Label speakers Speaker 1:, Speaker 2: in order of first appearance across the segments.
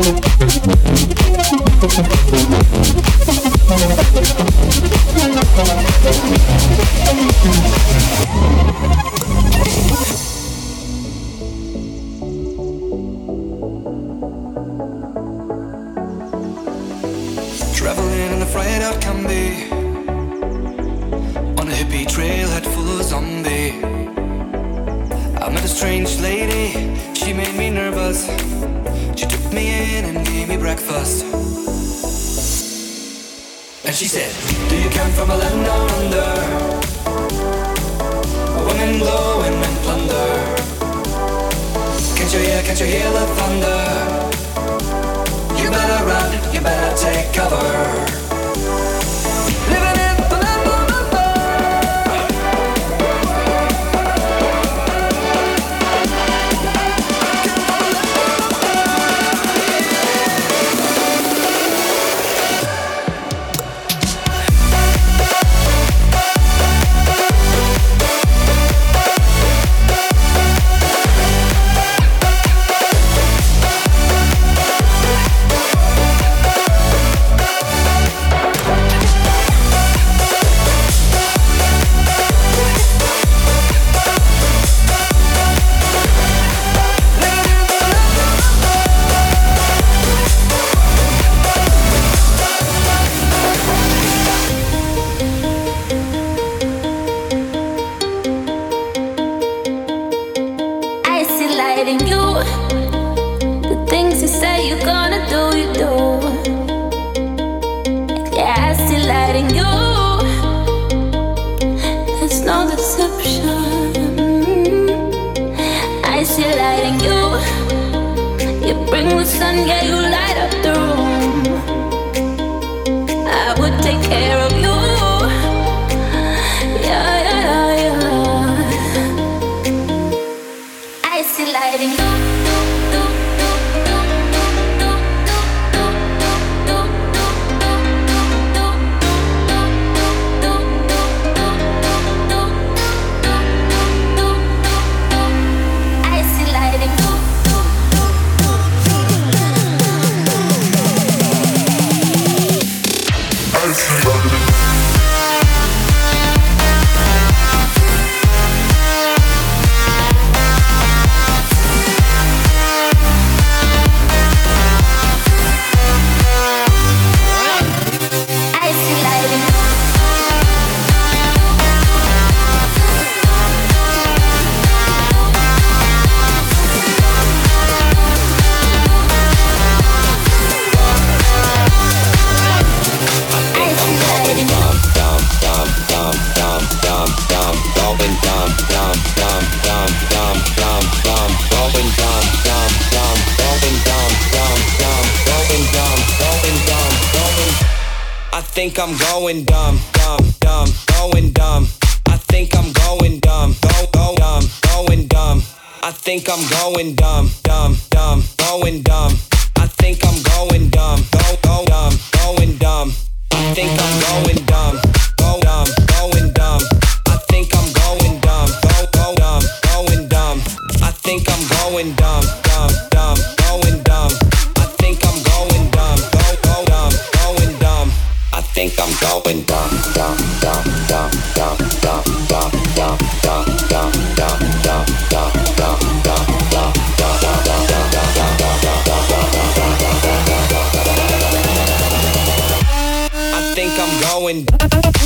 Speaker 1: Thank you. Can't you hear the thunder? You better run, you better take cover.
Speaker 2: Bring the sun, yeah, you light up the room.
Speaker 1: think I'm going dumb, dumb, dumb, going dumb. I think I'm going dumb, go, go, dumb, going dumb. I think I'm going dumb, dumb, dumb, going dumb. I think I'm going dumb, go, go, dumb, going dumb. I think I'm going dumb. I think I'm going.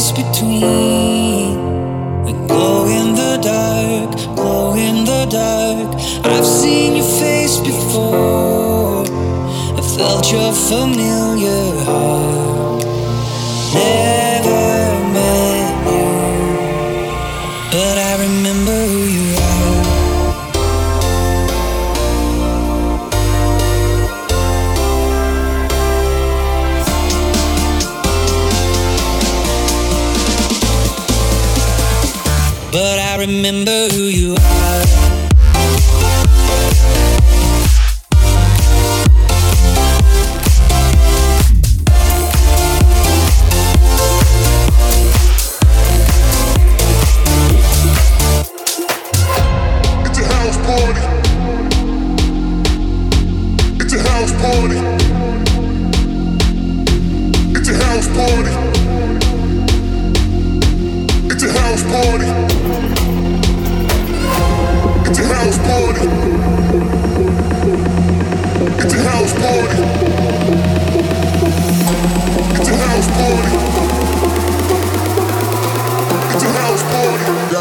Speaker 1: space between. We glow in the dark, glow in the dark. I've seen your face before. I felt your familiar heart. Never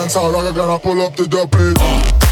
Speaker 1: dance hall, I'm gonna pull
Speaker 3: up the double.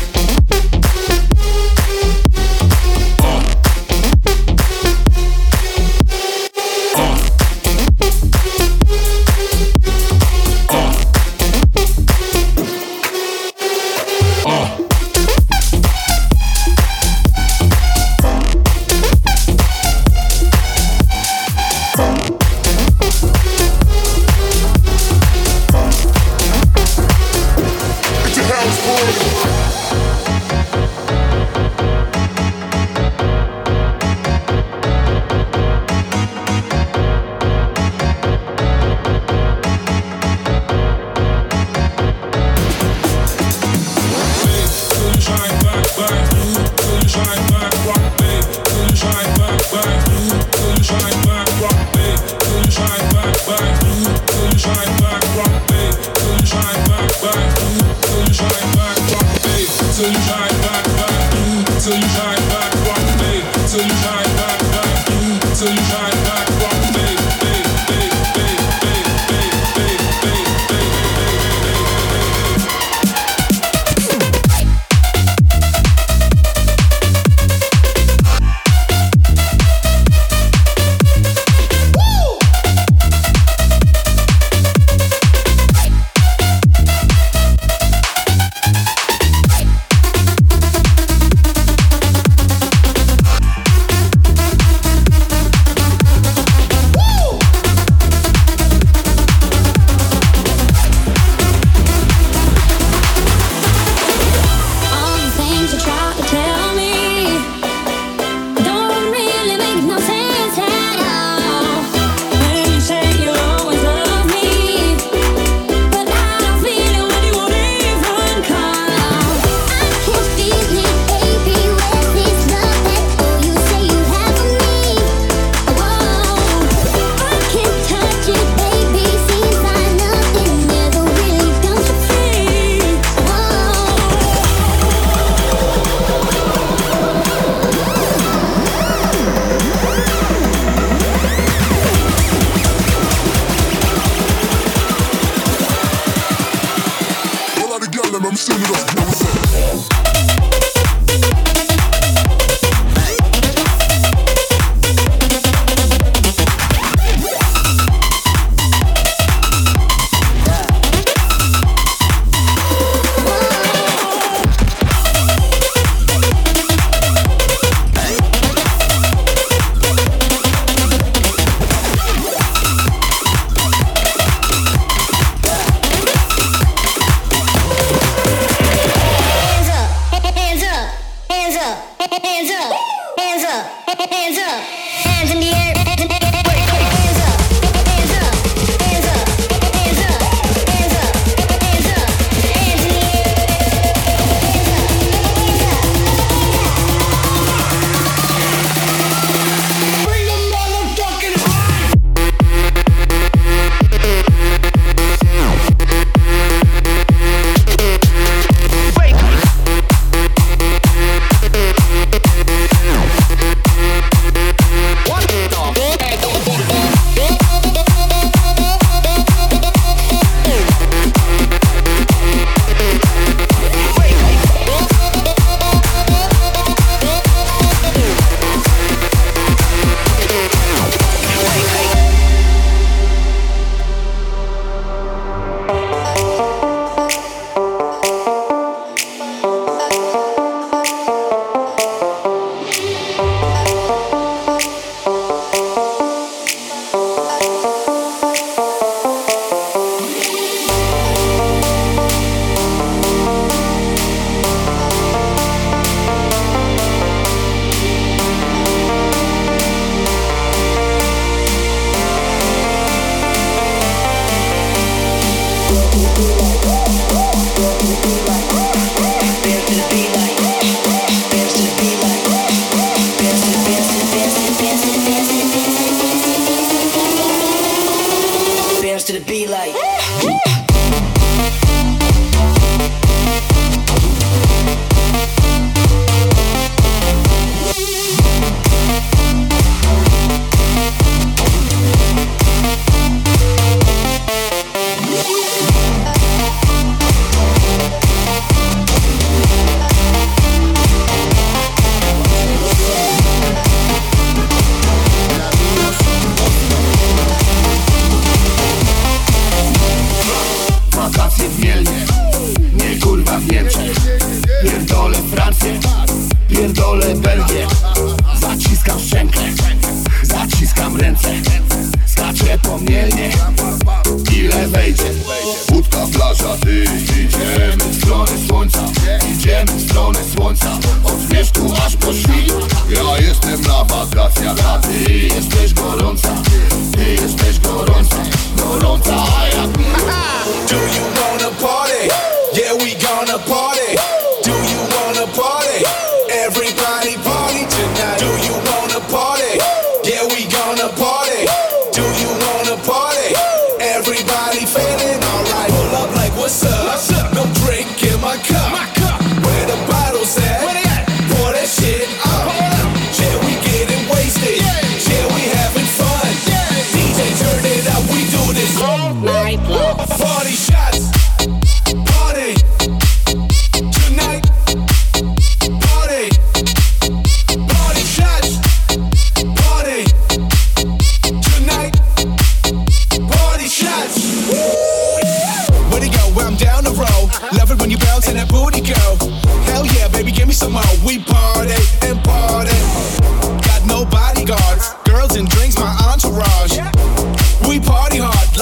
Speaker 3: to the beat like.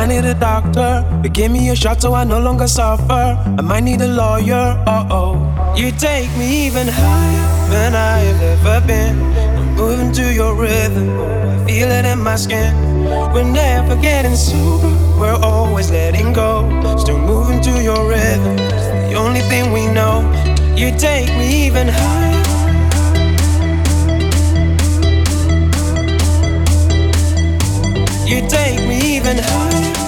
Speaker 3: I need a doctor, but give me a shot so I no longer suffer. I might need a lawyer, oh oh. You take me even higher than I have ever been. I'm moving to your rhythm, I feel it in my skin. We're never getting sober, we're always letting go. Still moving to your rhythm, it's the only thing we know. You take me even higher. You take me even higher.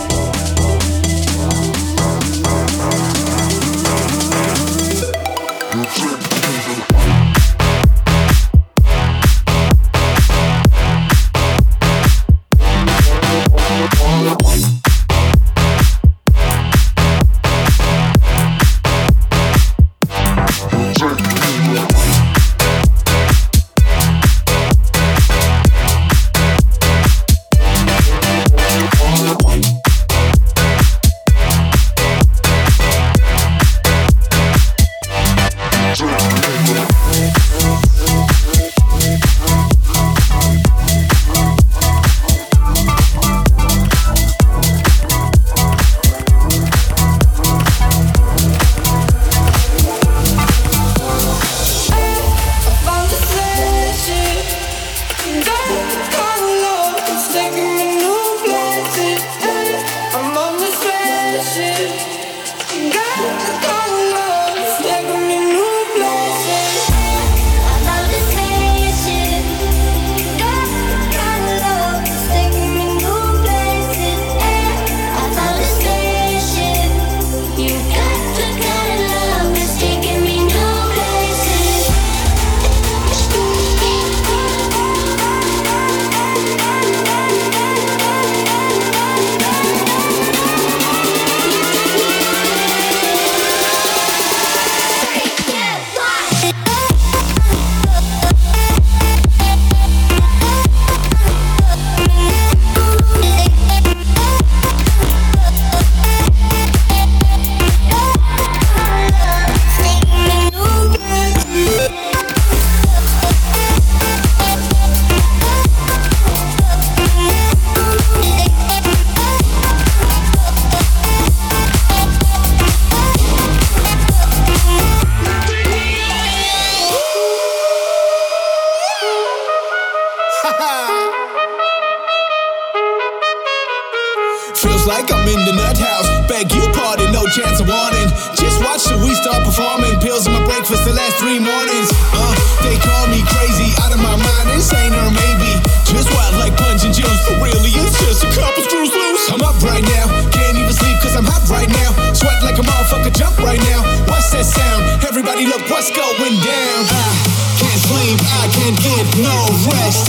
Speaker 4: Can't sleep I can't get no rest.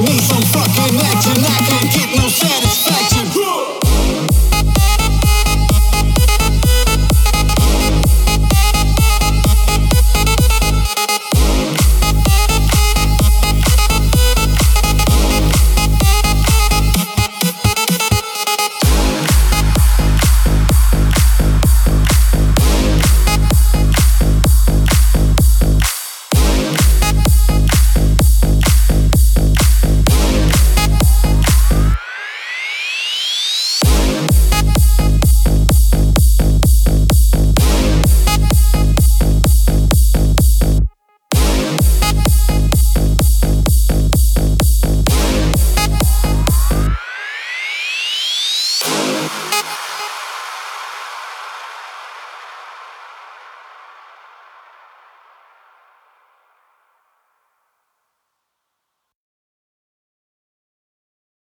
Speaker 4: Need some fucking action, I can't get no satisfaction.